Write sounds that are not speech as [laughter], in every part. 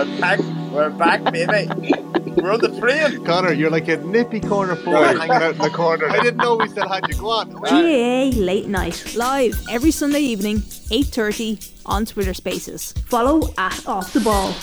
We're back. We're back, baby. We're on the train. Connor, you're like a nippy corner forward hanging out in the corner. I didn't know we still had you. Go on. GAA Late Night, live every Sunday evening, 8.30 on Twitter Spaces. Follow at Off the Ball.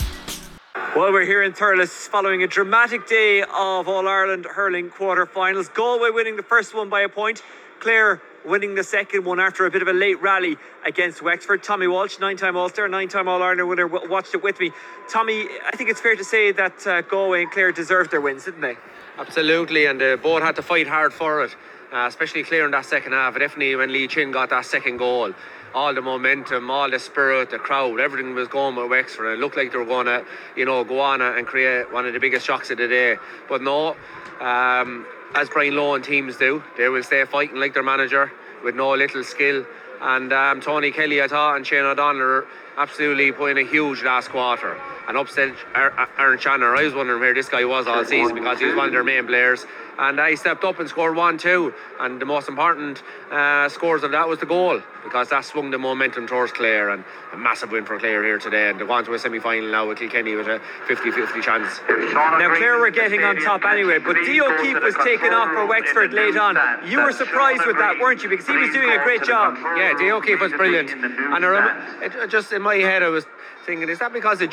Well, we're here in Thurles following a dramatic day of All Ireland hurling quarter-finals. Galway winning the first one by a point. Clare winning the second one after a bit of a late rally against Wexford. Tommy Walsh, nine-time All-Star, nine-time All-Ireland winner, watched it with me. Tommy, I think it's fair to say that uh, Galway and Clare deserved their wins, didn't they? Absolutely, and uh, both had to fight hard for it, uh, especially Clare in that second half. Definitely when Lee Chin got that second goal all the momentum, all the spirit, the crowd, everything was going with Wexford. It looked like they were going to, you know, go on and create one of the biggest shocks of the day. But no, um, as Brian Lohan teams do, they will stay fighting like their manager with no little skill. And um, Tony Kelly, I thought, and Shane O'Donnell are absolutely putting in a huge last quarter. And upset Aron Shanagher. I was wondering where this guy was all season because he was one of their main players and I stepped up and scored one two. And the most important uh, scores of that was the goal because that swung the momentum towards Clare and a massive win for Clare here today. And they're going to a semi final now with Kilkenny with a 50 50 chance. Now, Clare were getting on top anyway, but Dee O'Keeffe was taken off for Wexford late on. You were surprised with that, weren't you? Because he was doing a great job. Yeah, Dee O'Keeffe was brilliant. And I it, just in my head, I was thinking, is that because of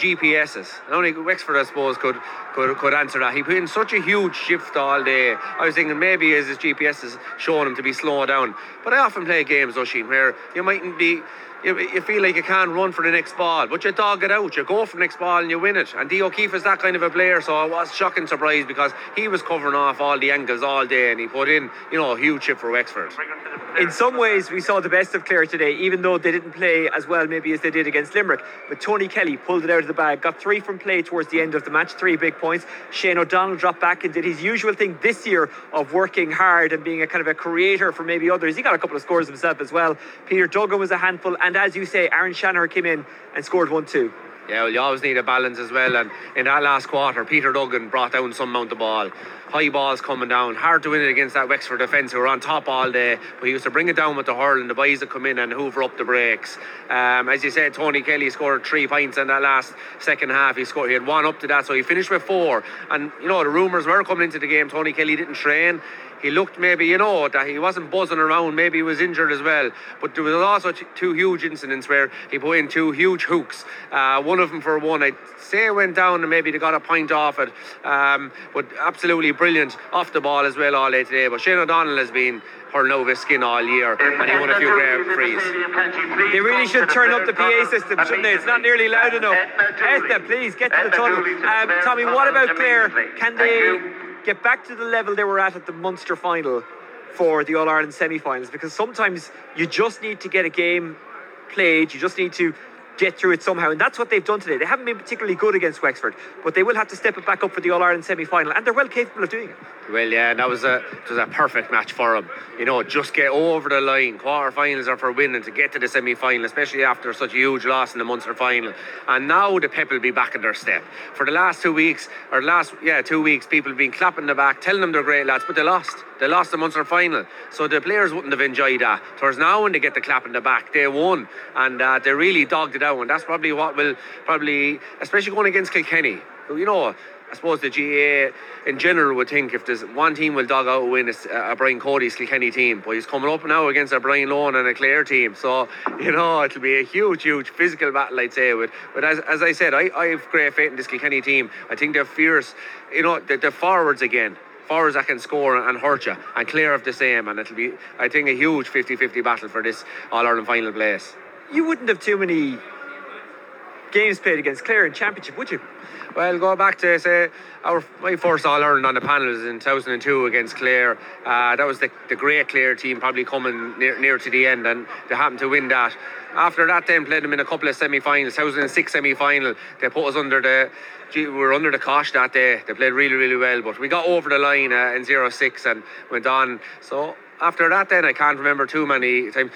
Only Wexford, I suppose, could, could could answer that. He put in such a huge shift all day. I was thinking maybe his GPS is showing him to be slowing down. But I often play games, Oisin, where you mightn't be you, you feel like you can't run for the next ball, but you dog it out. You go for the next ball and you win it. And Dee O'Keeffe is that kind of a player, so I was shocking surprised because he was covering off all the angles all day and he put in, you know, a huge chip for Wexford. In some ways, we saw the best of Clare today, even though they didn't play as well maybe as they did against Limerick. But Tony Kelly pulled it out of the bag, got three from play towards the end of the match, three big points. Shane O'Donnell dropped back and did his usual thing this year of working hard and being a kind of a creator for maybe others. He got a couple of scores himself as well. Peter Duggan was a handful, and as you say, Aron Shanagher came in and scored one two. Yeah, well, you always need a balance as well. And in that last quarter, Peter Duggan brought down some amount of ball. High balls coming down. Hard to win it against that Wexford defence who were on top all day. But he used to bring it down with the hurl and the boys would come in and hoover up the breaks. Um, as you said, Tony Kelly scored three points in that last second half. He scored. He had one up to that, so he finished with four. And you know the rumours were coming into the game. Tony Kelly didn't train he looked maybe, you know, that he wasn't buzzing around. Maybe he was injured as well. But there was also two huge incidents where he put in two huge hooks. Uh, one of them for one, I'd say went down and maybe they got a point off it. Um, but absolutely brilliant off the ball as well all day today. But Shane O'Donnell has been over his skin all year and he won a few great frees. They really should turn up the PA system, shouldn't they? It's not nearly loud enough. Esther, please get to the tunnel. Um, Tommy, what about Clare? Can they get back to the level they were at at the Munster final for the All Ireland semi finals because sometimes you just need to get a game played, you just need to get through it somehow. And that's what they've done today. They haven't been particularly good against Wexford, but they will have to step it back up for the All Ireland semi final, and they're well capable of doing it. Well, yeah, and that was a it was a perfect match for them. You know, just get over the line. Quarter finals are for winning to get to the semi final, especially after such a huge loss in the Munster final. And now the pep will be back in their step. For the last two weeks, or last yeah two weeks, people have been clapping the back, telling them they're great lads, but they lost. They lost the Munster final, so the players wouldn't have enjoyed that. Whereas now, when they get the clap in the back, they won, and uh, they really dogged it And that's probably what will probably, especially going against Kilkenny. You know, I suppose the GAA in general would think if there's one team will dog out a win, it's uh, a Brian Cody's Kilkenny team. But he's coming up now against a Brian Lohan and a Clare team. So, you know, it'll be a huge, huge physical battle, I'd say. With, but as, as I said, I, I have great faith in this Kilkenny team. I think they're fierce. You know, they're, forwards again forwards that can score and hurt you, and clear of the same. And it'll be, I think, a huge 50 50 battle for this All Ireland final place. You wouldn't have too many games played against Clare in Championship, would you? Well, go back to say our my first All Ireland on the panel was in 2002 against Clare. Uh, that was the, the great Clare team, probably coming near, near to the end, and they happened to win that. After that, then played them in a couple of semi-finals. 2006 semi-final, they put us under the. we were under the cosh that day. They played really, really well, but we got over the line uh, in 06 and went on. So after that, then I can't remember too many times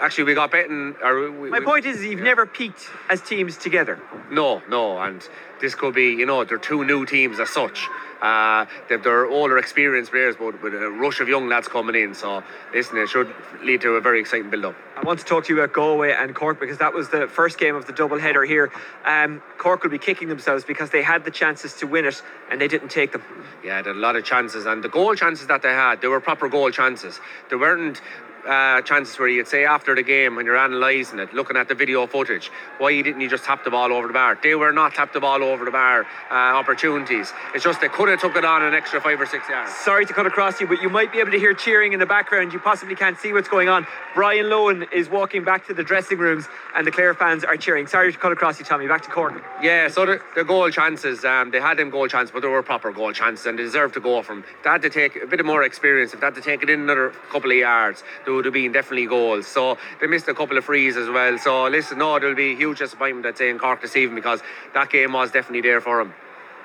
actually we got beaten. Or we, My we- point is, you've never peaked as teams together. No, no, and this could be, you know, they're two new teams as such. Uh, they've their older experienced players, but with a rush of young lads coming in. So, listen, it should lead to a very exciting build-up. I want to talk to you about Galway and Cork because that was the first game of the double header here. Um, Cork will be kicking themselves because they had the chances to win it and they didn't take them. Yeah, they had a lot of chances, and the goal chances that they had, they were proper goal chances. They weren't uh, chances where you'd say after the game when you're analysing it, looking at the video footage, why didn't you just tap the ball over the bar? They were not tap the ball over the bar uh, opportunities. It's just they could have took it on an extra five or six yards. Sorry to cut across you, but you might be able to hear cheering in the background. You possibly can't see what's going on. Brian Lohan is walking back to the dressing rooms and the Clare fans are cheering. Sorry to cut across you, Tommy. Back to Cork. Yeah, so the, the goal chances, um, they had them goal chances, but they were proper goal chances and they deserved to go from. They had to take a bit of more experience. If they had to take it in another couple of yards, there would have been definitely goals. So they missed a couple of frees as well. So listen, no, there'll be a huge disappointment, I'd say, in Cork this evening because that game was definitely there for them.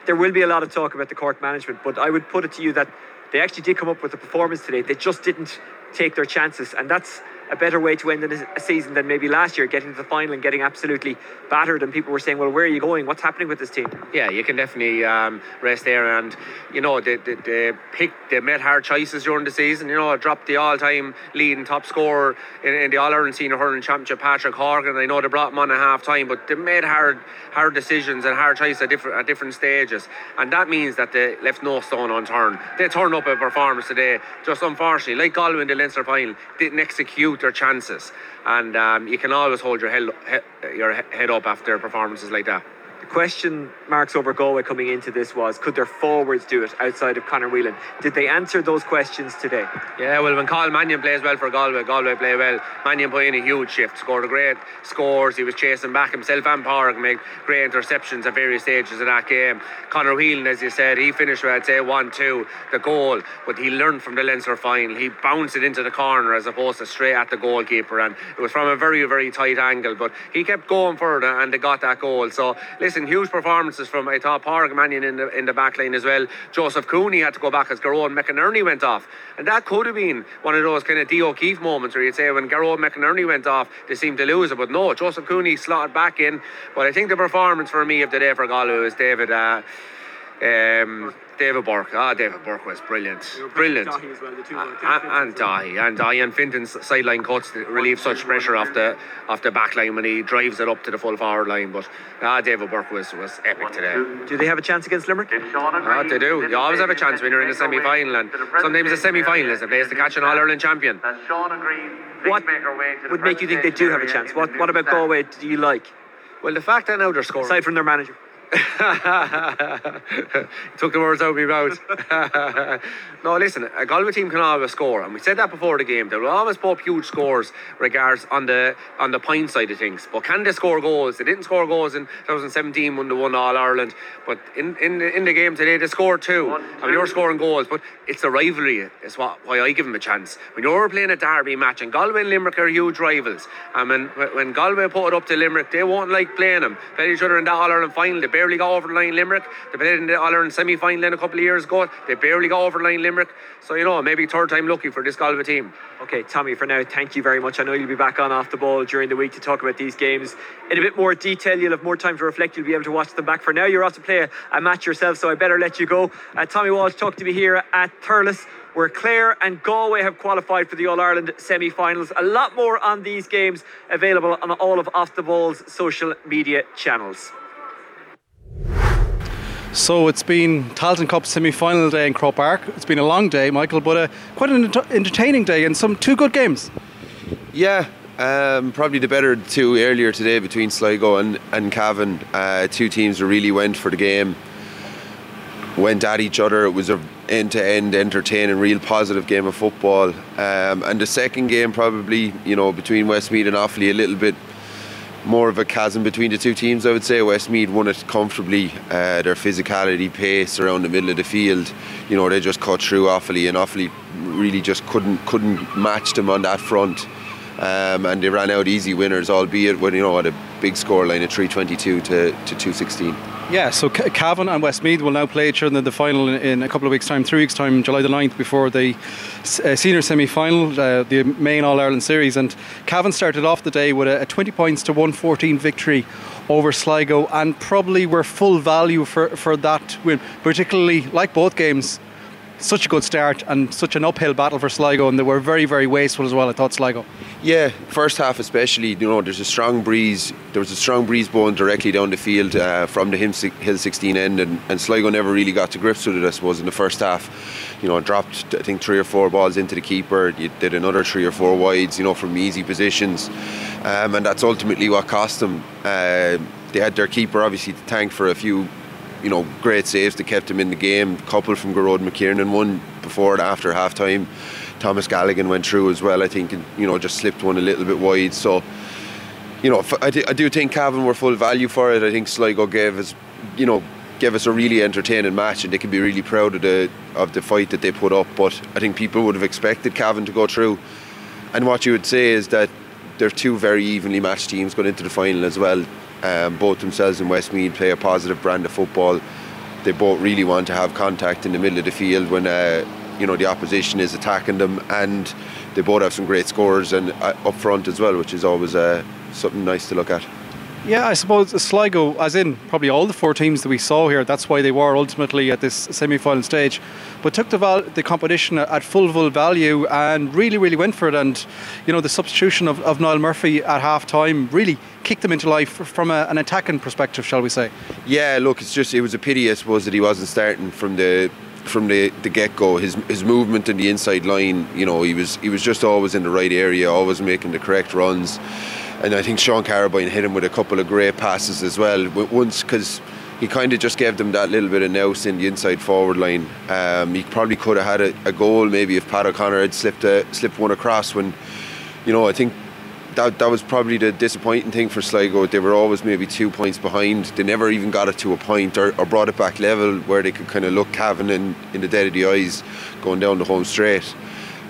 There will be a lot of talk about the Cork management, but I would put it to you that they actually did come up with a performance today. They just didn't take their chances, and that's a better way to end a season than maybe last year, getting to the final and getting absolutely battered. And people were saying, "Well, where are you going? What's happening with this team?" Yeah, you can definitely um, rest there, and you know they, they, they picked, they made hard choices during the season. You know, dropped the all-time leading top scorer in, in the All Ireland Senior Hurling Championship, Patrick Horgan. I know they brought him on at half time, but they made hard, hard decisions and hard choices at different at different stages, and that means that they left no stone unturned. They turned up a performance today, just unfortunately, like Galway in the Leinster final, didn't execute their chances, and um, you can always hold your head, he, your head up after performances like that. Question marks over Galway coming into this was could their forwards do it outside of Conor Whelan? Did they answer those questions today? Yeah, well, when Cathal Mannion plays well for Galway, Galway play well. Mannion put in a huge shift, scored a great scores. He was chasing back himself and Park, made great interceptions at various stages of that game. Conor Whelan, as you said, he finished with, I'd say, 1 2, the goal, but he learned from the Leinster final. He bounced it into the corner as opposed to straight at the goalkeeper, and it was from a very, very tight angle, but he kept going further and they got that goal. So, listen, huge performances from, I thought, Padraic Mannion in the, in the back line as well. Joseph Cooney had to go back as Gearóid McInerney went off, and that could have been one of those kind of D. O'Keeffe moments where you'd say when Gearóid McInerney went off, they seemed to lose it, but no, Joseph Cooney slotted back in. But I think the performance for me of the day for Galway was David. Uh, um, David Burke. Ah, David Burke was brilliant. Brilliant. Daithí as well, the two- And, and Daithí. And Daithí and Fintan's sideline cuts relieve such pressure off the off the back line when he drives it up to the full forward line. But ah, David Burke was, was epic today. Do they have a chance against Limerick? Ah, they do. You always have a chance when you're in a semi final. And sometimes a semi final is a place to catch an All Ireland champion. What would make you think they do have a chance? What What about Galway do you like, Well, the fact that now they're scoring. aside from their manager? [laughs] Took the words out of my mouth. no, listen, a Galway team can always score, and we said that before the game. They will always put up huge scores, regards on the on the point side of things. But can they score goals? They didn't score goals in 2017 when they won All Ireland, but in in the, in the game today they scored two. I mean, you're scoring goals, but it's the rivalry is what why I give them a chance. When you're playing a derby match, and Galway and Limerick are huge rivals, and when when Galway put it up to Limerick, they won't like playing them. Played each other in that All Ireland final. They barely got over the line. Limerick. They played in the All Ireland semi final in a couple of years ago. They barely got over the line. Limerick. So you know, maybe third time lucky for this Galway team. Okay, Tommy, for now, thank you very much. I know you'll be back on off the ball during the week to talk about these games in a bit more detail. You'll have more time to reflect. You'll be able to watch them back. For now, you're off to play a, match yourself, so I better let you go. Uh, Tommy Walsh talked to me here at Thurles, where Clare and Galway have qualified for the All Ireland semi finals. A lot more on these games available on all of Off the Ball's social media channels. So it's been Tailteann Cup semi-final day in Croke Park. It's been a long day, Michael, but uh, quite an ent- entertaining day and some two good games. Yeah, um, probably the better two earlier today between Sligo and, and Cavan. Uh, two teams that really went for the game, went at each other. It was a end to end, entertaining, real positive game of football. Um, and the second game, probably, you know, between Westmeath and Offaly, a little bit more of a chasm between the two teams, I would say. Westmeath won it comfortably. Uh, their physicality, pace around the middle of the field, you know, they just cut through Offaly and Offaly really just couldn't couldn't match them on that front. Um, and they ran out easy winners, albeit when you know at a big score line of 322 to, to 216. Yeah, so Cavan and Westmeath will now play each other in the final in, a couple of weeks' time, three weeks' time, July the 9th, before the uh, senior semi final, uh, the main All Ireland series. And Cavan started off the day with a 20 points to 114 victory over Sligo, and probably were full value for, for that win, particularly like both games such a good start and such an uphill battle for Sligo, and they were very, very wasteful as well. I thought Sligo. Yeah, first half especially. You know, there's a strong breeze. There was a strong breeze blowing directly down the field uh, from the Hill 16 end, and, and Sligo never really got to grips with it. I suppose in the first half, you know, dropped I think three or four balls into the keeper. You did another three or four wides, you know, from easy positions, um, and that's ultimately what cost them. Uh, they had their keeper obviously to thank for a few you know, great saves that kept him in the game. Couple from Gearóid McKiernan, one before and after half time. Thomas Galligan went through as well, I think, and you know, just slipped one a little bit wide. So, you know, I do think Cavan were full value for it. I think Sligo gave us, you know, gave us a really entertaining match, and they can be really proud of the of the fight that they put up. But I think people would have expected Cavan to go through. And what you would say is that they're two very evenly matched teams going into the final as well. Um, both themselves and Westmeath play a positive brand of football. They both really want to have contact in the middle of the field when uh, you know the opposition is attacking them, and they both have some great scores and uh, up front as well, which is always uh, something nice to look at. Yeah, I suppose Sligo, as in probably all the four teams that we saw here, that's why they were ultimately at this semi-final stage, but took the, val- the competition at full value and really, really went for it. And you know, the substitution of, of Niall Murphy at half time really kicked them into life from a, an attacking perspective, shall we say? Yeah, look, it's just it was a pity, I suppose, that he wasn't starting from the from the, the get go. His his movement in the inside line, you know, he was he was just always in the right area, always making the correct runs and I think Sean Carrabine hit him with a couple of great passes as well. Once because he kind of just gave them that little bit of nous in the inside forward line. Um, he probably could have had a, a, goal maybe if Pat O'Connor had slipped a, slipped one across. When you know, I think that that was probably the disappointing thing for Sligo. They were always maybe two points behind. They never even got it to a point or, or brought it back level where they could kind of look Cavan in, in the dead of the eyes going down the home straight.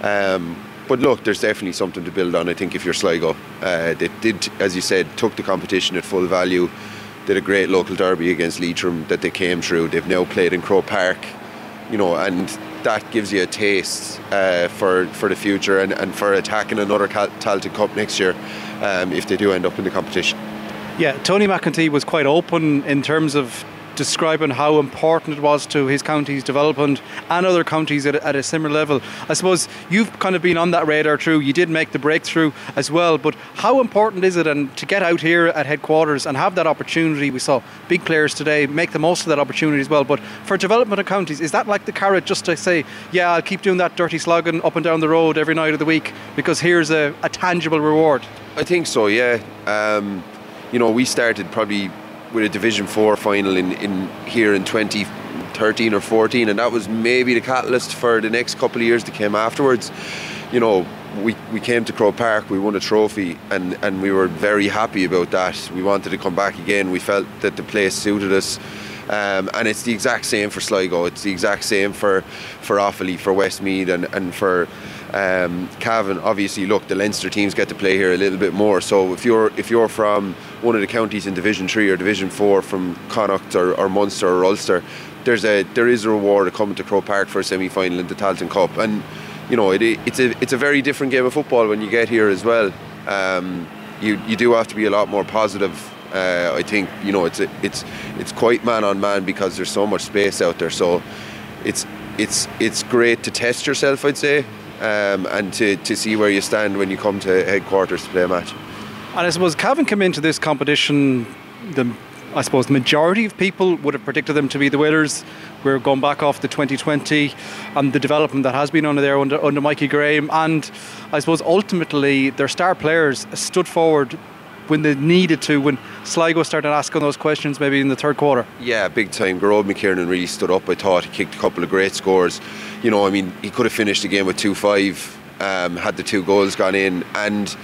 Um, but look, there's definitely something to build on. I think if you're Sligo, uh, they did, as you said, took the competition at full value. Did a great local derby against Leitrim that they came through. They've now played in Croke Park, you know, and that gives you a taste uh, for for the future and, and for attacking another Tailteann Cup next year um, if they do end up in the competition. Yeah, Tony McEntee was quite open in terms of describing how important it was to his county's development and other counties at, at, a similar level. I suppose you've kind of been on that radar through. You did make the breakthrough as well, but how important is it and to get out here at headquarters and have that opportunity? We saw big players today make the most of that opportunity as well. But for development of counties, is that like the carrot just to say, yeah, I'll keep doing that dirty slogging up and down the road every night of the week because here's a, a tangible reward? I think so. Yeah. Um, you know, we started probably with a Division Four final in, in here in 2013 or 14, and that was maybe the catalyst for the next couple of years that came afterwards. You know, we, we came to Croke Park, we won a trophy, and, and we were very happy about that. We wanted to come back again. We felt that the place suited us. Um, and it's the exact same for Sligo. It's the exact same for for Offaly, for Westmeath, and and for um, Cavan. Obviously, look, the Leinster teams get to play here a little bit more. So if you're if you're from one of the counties in Division Three or Division Four, from Connacht or, or Munster or Ulster, there's a there is a reward of coming to Croke Park for a semi final in the Tailteann Cup, and you know it, it's a it's a very different game of football when you get here as well. Um, you you do have to be a lot more positive uh, I think you know it's a, it's it's quite man on man because there's so much space out there. So it's it's it's great to test yourself, I'd say, um, and to, to see where you stand when you come to headquarters to play a match. And I suppose Cavan came into this competition. The I suppose the majority of people would have predicted them to be the winners. We're going back off the 2020 and the development that has been under there under, under Mikey Graham. And I suppose ultimately their star players stood forward when they needed to, when Sligo started asking those questions maybe in the third quarter? Yeah, big time. Gearóid McKiernan really stood up, I thought. He kicked a couple of great scores. You know, I mean, he could have finished the game with 2 5, um, had the two goals gone in. And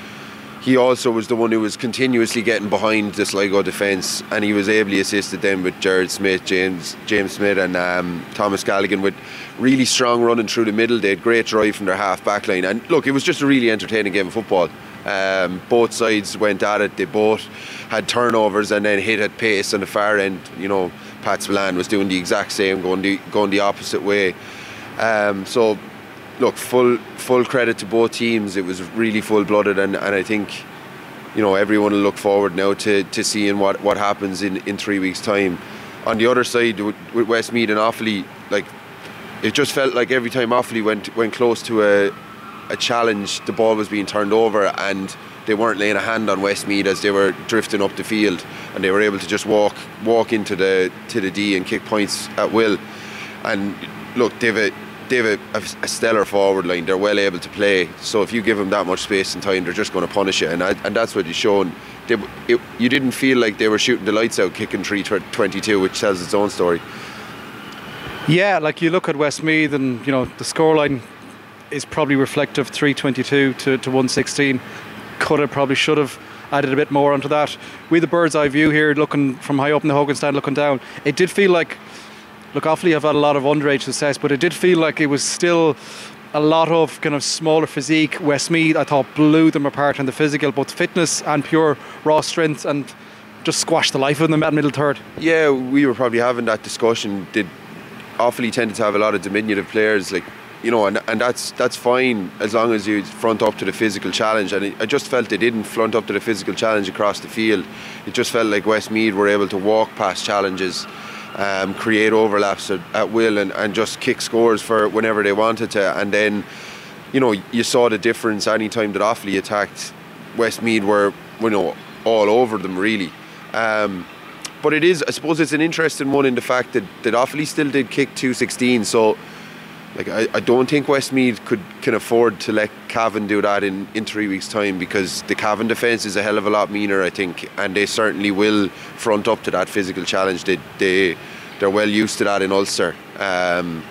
he also was the one who was continuously getting behind the Sligo defence, and he was ably assisted then with Jared Smith, James James Smith, and um, Thomas Galligan with really strong running through the middle. They had great drive from their half back line, and look, it was just a really entertaining game of football. Um, both sides went at it. They both had turnovers and then hit at pace on the far end. You know, Pat Spillane was doing the exact same, going the going the opposite way. Um, so, look, full full credit to both teams. It was really full blooded, and, and I think you know everyone will look forward now to, to seeing what, what happens in, in three weeks' time. On the other side, with, with Westmeath and Offaly, like it just felt like every time Offaly went went close to a a challenge, the ball was being turned over and they weren't laying a hand on Westmeath as they were drifting up the field, and they were able to just walk walk into the to the D and kick points at will. And look, they've a, they've a, a stellar forward line. They're well able to play. So if you give them that much space and time, they're just going to punish you. And I, and that's what you've shown. They, it, you didn't feel like they were shooting the lights out, kicking 322, which tells its own story. Yeah, like you look at Westmeath and you know the scoreline is probably reflective 322 to, to 116 could have probably should have added a bit more onto that. With the bird's eye view here looking from high up in the Hogan stand looking down it did feel like look Offaly, I've had a lot of underage success but it did feel like it was still a lot of kind of smaller physique. Westmeath I thought blew them apart in the physical both fitness and pure raw strength and just squashed the life of them at middle third. Yeah we were probably having that discussion. Did Offaly tended to have a lot of diminutive players like you know, and, and that's that's fine as long as you front up to the physical challenge. And I just felt they didn't front up to the physical challenge across the field. It just felt like Westmeath were able to walk past challenges, um, create overlaps at, at will, and, and just kick scores for whenever they wanted to. And then, you know, you saw the difference any time that Offaly attacked. Westmeath were, you know, all over them really. Um, but it is, I suppose, it's an interesting one in the fact that that Offaly still did kick 216. So like I, I don't think Westmeath could can afford to let Cavan do that in, in three weeks' time because the Cavan defence is a hell of a lot meaner, I think, and they certainly will front up to that physical challenge. They they they're well used to that in Ulster. Um,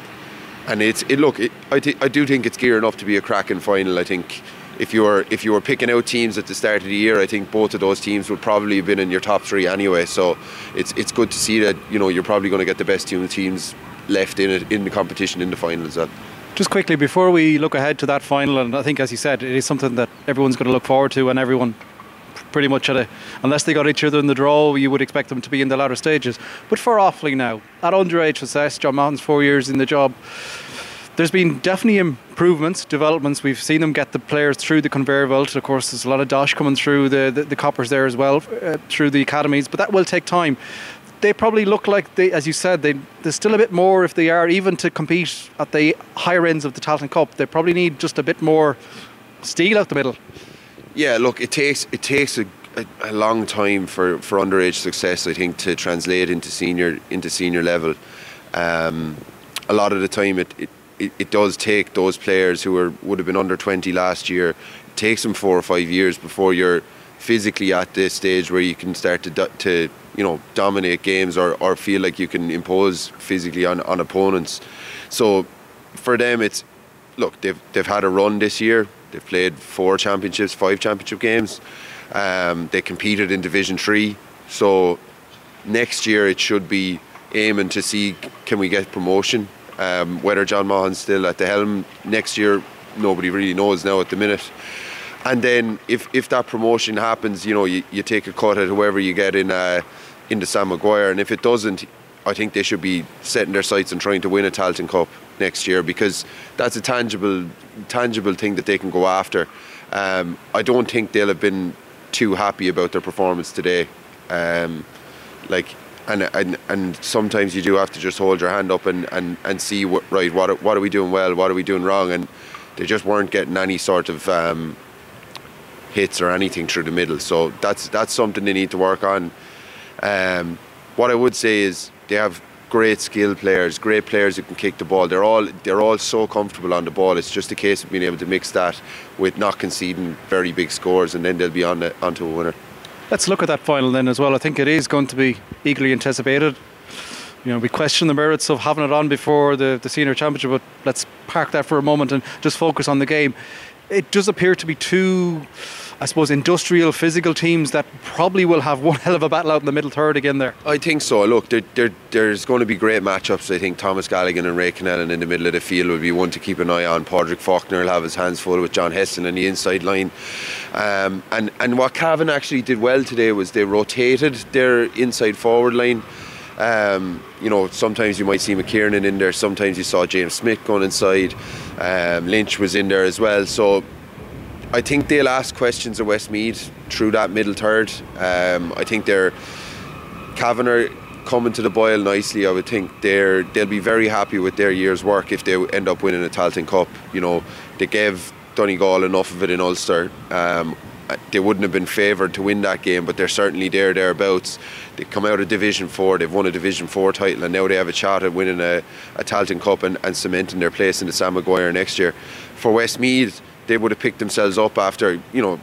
and it's it look it, I, th- I do think it's gearing up to be a cracking final. I think if you were if you were picking out teams at the start of the year, I think both of those teams would probably have been in your top three anyway. So it's it's good to see that you know you're probably going to get the best two teams left in it in the competition in the final as well. Just quickly before we look ahead to that final, and I think as you said, it is something that everyone's going to look forward to, and everyone pretty much at a unless they got each other in the draw, you would expect them to be in the latter stages. But for Offaly now, at underage success, John Maughan's four years in the job. There's been definitely improvements, developments. We've seen them get the players through the conveyor belt. Of course, there's a lot of dosh coming through the, the, the coppers there as well, uh, through the academies, but that will take time they probably look like they, as you said, they there's still a bit more if they are even to compete at the higher ends of the Tailteann Cup. They probably need just a bit more steel out the middle. Yeah, look, it takes it takes a, a, a long time for, for underage success. I think to translate into senior into senior level. Um, a lot of the time, it, it, it, does take those players who are would have been under 20 last year. It takes them four or five years before you're physically at this stage where you can start to to you know dominate games or, or feel like you can impose physically on, on opponents. So for them, it's look they've they've had a run this year. They've played four championships, five championship games. Um, they competed in Division Three. So next year it should be aiming to see can we get promotion. Um, whether John Maughan's still at the helm next year, nobody really knows now at the minute. And then if, if that promotion happens, you know, you, you take a cut at whoever you get in uh, into Sam Maguire. And if it doesn't, I think they should be setting their sights and trying to win a Tailteann Cup next year because that's a tangible, tangible thing that they can go after. Um, I don't think they'll have been too happy about their performance today. Um, like, and, and and sometimes you do have to just hold your hand up and, and, and see what right what what are we doing well, what are we doing wrong, and they just weren't getting any sort of um, hits or anything through the middle. So that's that's something they need to work on. Um, what I would say is they have great skill players, great players who can kick the ball. They're all they're all so comfortable on the ball. It's just a case of being able to mix that with not conceding very big scores, and then they'll be on the, onto a winner. Let's look at that final then as well. I think it is going to be eagerly anticipated. You know, we question the merits of having it on before the, the senior championship, but let's park that for a moment and just focus on the game. It does appear to be two I suppose, industrial, physical teams that probably will have one [laughs] hell of a battle out in the middle third again there. I think so. Look, there, there, there's going to be great matchups. I think Thomas Galligan and Ray Connellan in the middle of the field will be one to keep an eye on. Padraig Faulkner will have his hands full with John Heslin in the inside line. Um, and, and what Cavan actually did well today was they rotated their inside forward line. Um, you know, sometimes you might see McKiernan in there, sometimes you saw James Smith going inside. Um, Lynch was in there as well. So I think they'll ask questions of Westmeath through that middle third. Um, I think they're Cavan are coming to the boil nicely. I would think they're they'll be very happy with their year's work if they end up winning a Tailteann Cup. You know, they gave Donegal enough of it in Ulster. Um, they wouldn't have been favoured to win that game, but they're certainly there thereabouts. They come out of Division Four, they've won a Division Four title, and now they have a shot at winning a, a Tailteann Cup and, and cementing their place in the Sam Maguire next year. For Westmeath, they would have picked themselves up after you know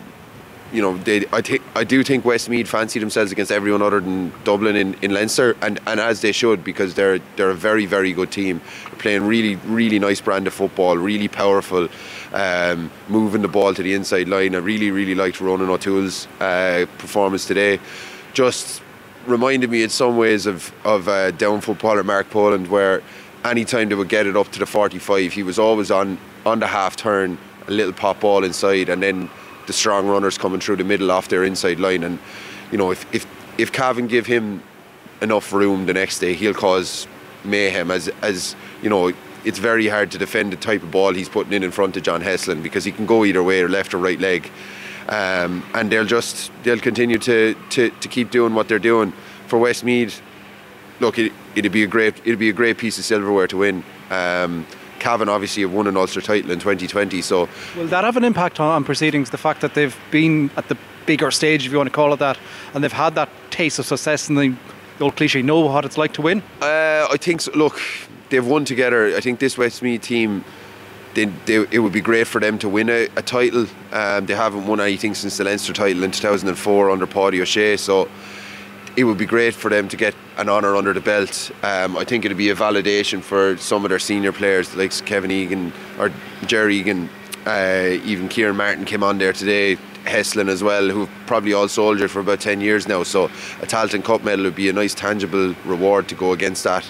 you know, they, I think I do think Westmeath fancy themselves against everyone other than Dublin in, in Leinster, and, and as they should because they're they're a very very good team, they're playing really really nice brand of football, really powerful, um, moving the ball to the inside line. I really really liked Ronan O'Toole's uh, performance today, just reminded me in some ways of of uh, down footballer Mark Poland, where anytime they would get it up to the 45, he was always on on the half turn a little pop ball inside, and then the strong runners coming through the middle off their inside line. And you know, if if if Cavan give him enough room the next day, he'll cause mayhem. As as you know, it's very hard to defend the type of ball he's putting in in front of John Heslin because he can go either way, or left or right leg. Um, and they'll just they'll continue to, to, to keep doing what they're doing for Westmeath, Look, it, it'd be a great it'd be a great piece of silverware to win. Um, Cavan obviously have won an Ulster title in 2020. So will that have an impact on, on proceedings? The fact that they've been at the bigger stage, if you want to call it that, and they've had that taste of success and the, the old cliche, know what it's like to win. Uh, I think so. look, they've won together. I think this Westmeath team. They, they, it would be great for them to win a, a title. Um, they haven't won anything since the Leinster title in 2004 under Páidí Ó Sé, so it would be great for them to get an honour under the belt. Um, I think it'd be a validation for some of their senior players, like Kevin Egan or Jerry Egan. Uh, even Kieran Martin came on there today. Heslin as well, who've probably all soldiered for about 10 years now. So a Tailteann Cup medal would be a nice tangible reward to go against that.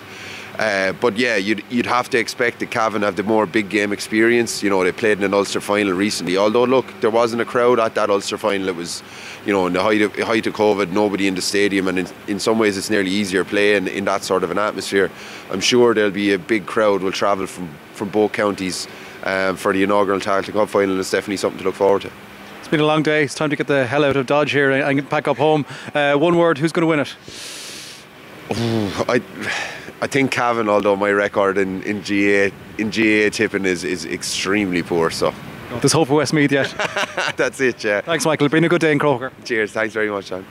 Uh, but yeah, you'd, you'd have to expect that Cavan have the more big game experience. You know, they played in an Ulster final recently. Although, look, there wasn't a crowd at that Ulster final. It was, you know, in the height of, height of COVID, nobody in the stadium, and in, in some ways, it's nearly easier playing in that sort of an atmosphere. I'm sure there'll be a big crowd will travel from from both counties um, for the inaugural Tailteann Cup final. And it's definitely something to look forward to. It's been a long day. It's time to get the hell out of Dodge here and pack up home. Uh, one word: Who's going to win it? Oh, I I think Cavan, although my record in, in GAA in GAA tipping is, is extremely poor, so there's hope for Westmeath yet. [laughs] That's it, yeah. Thanks, Michael. It's Been a good day in Croker. Cheers. Thanks very much, John.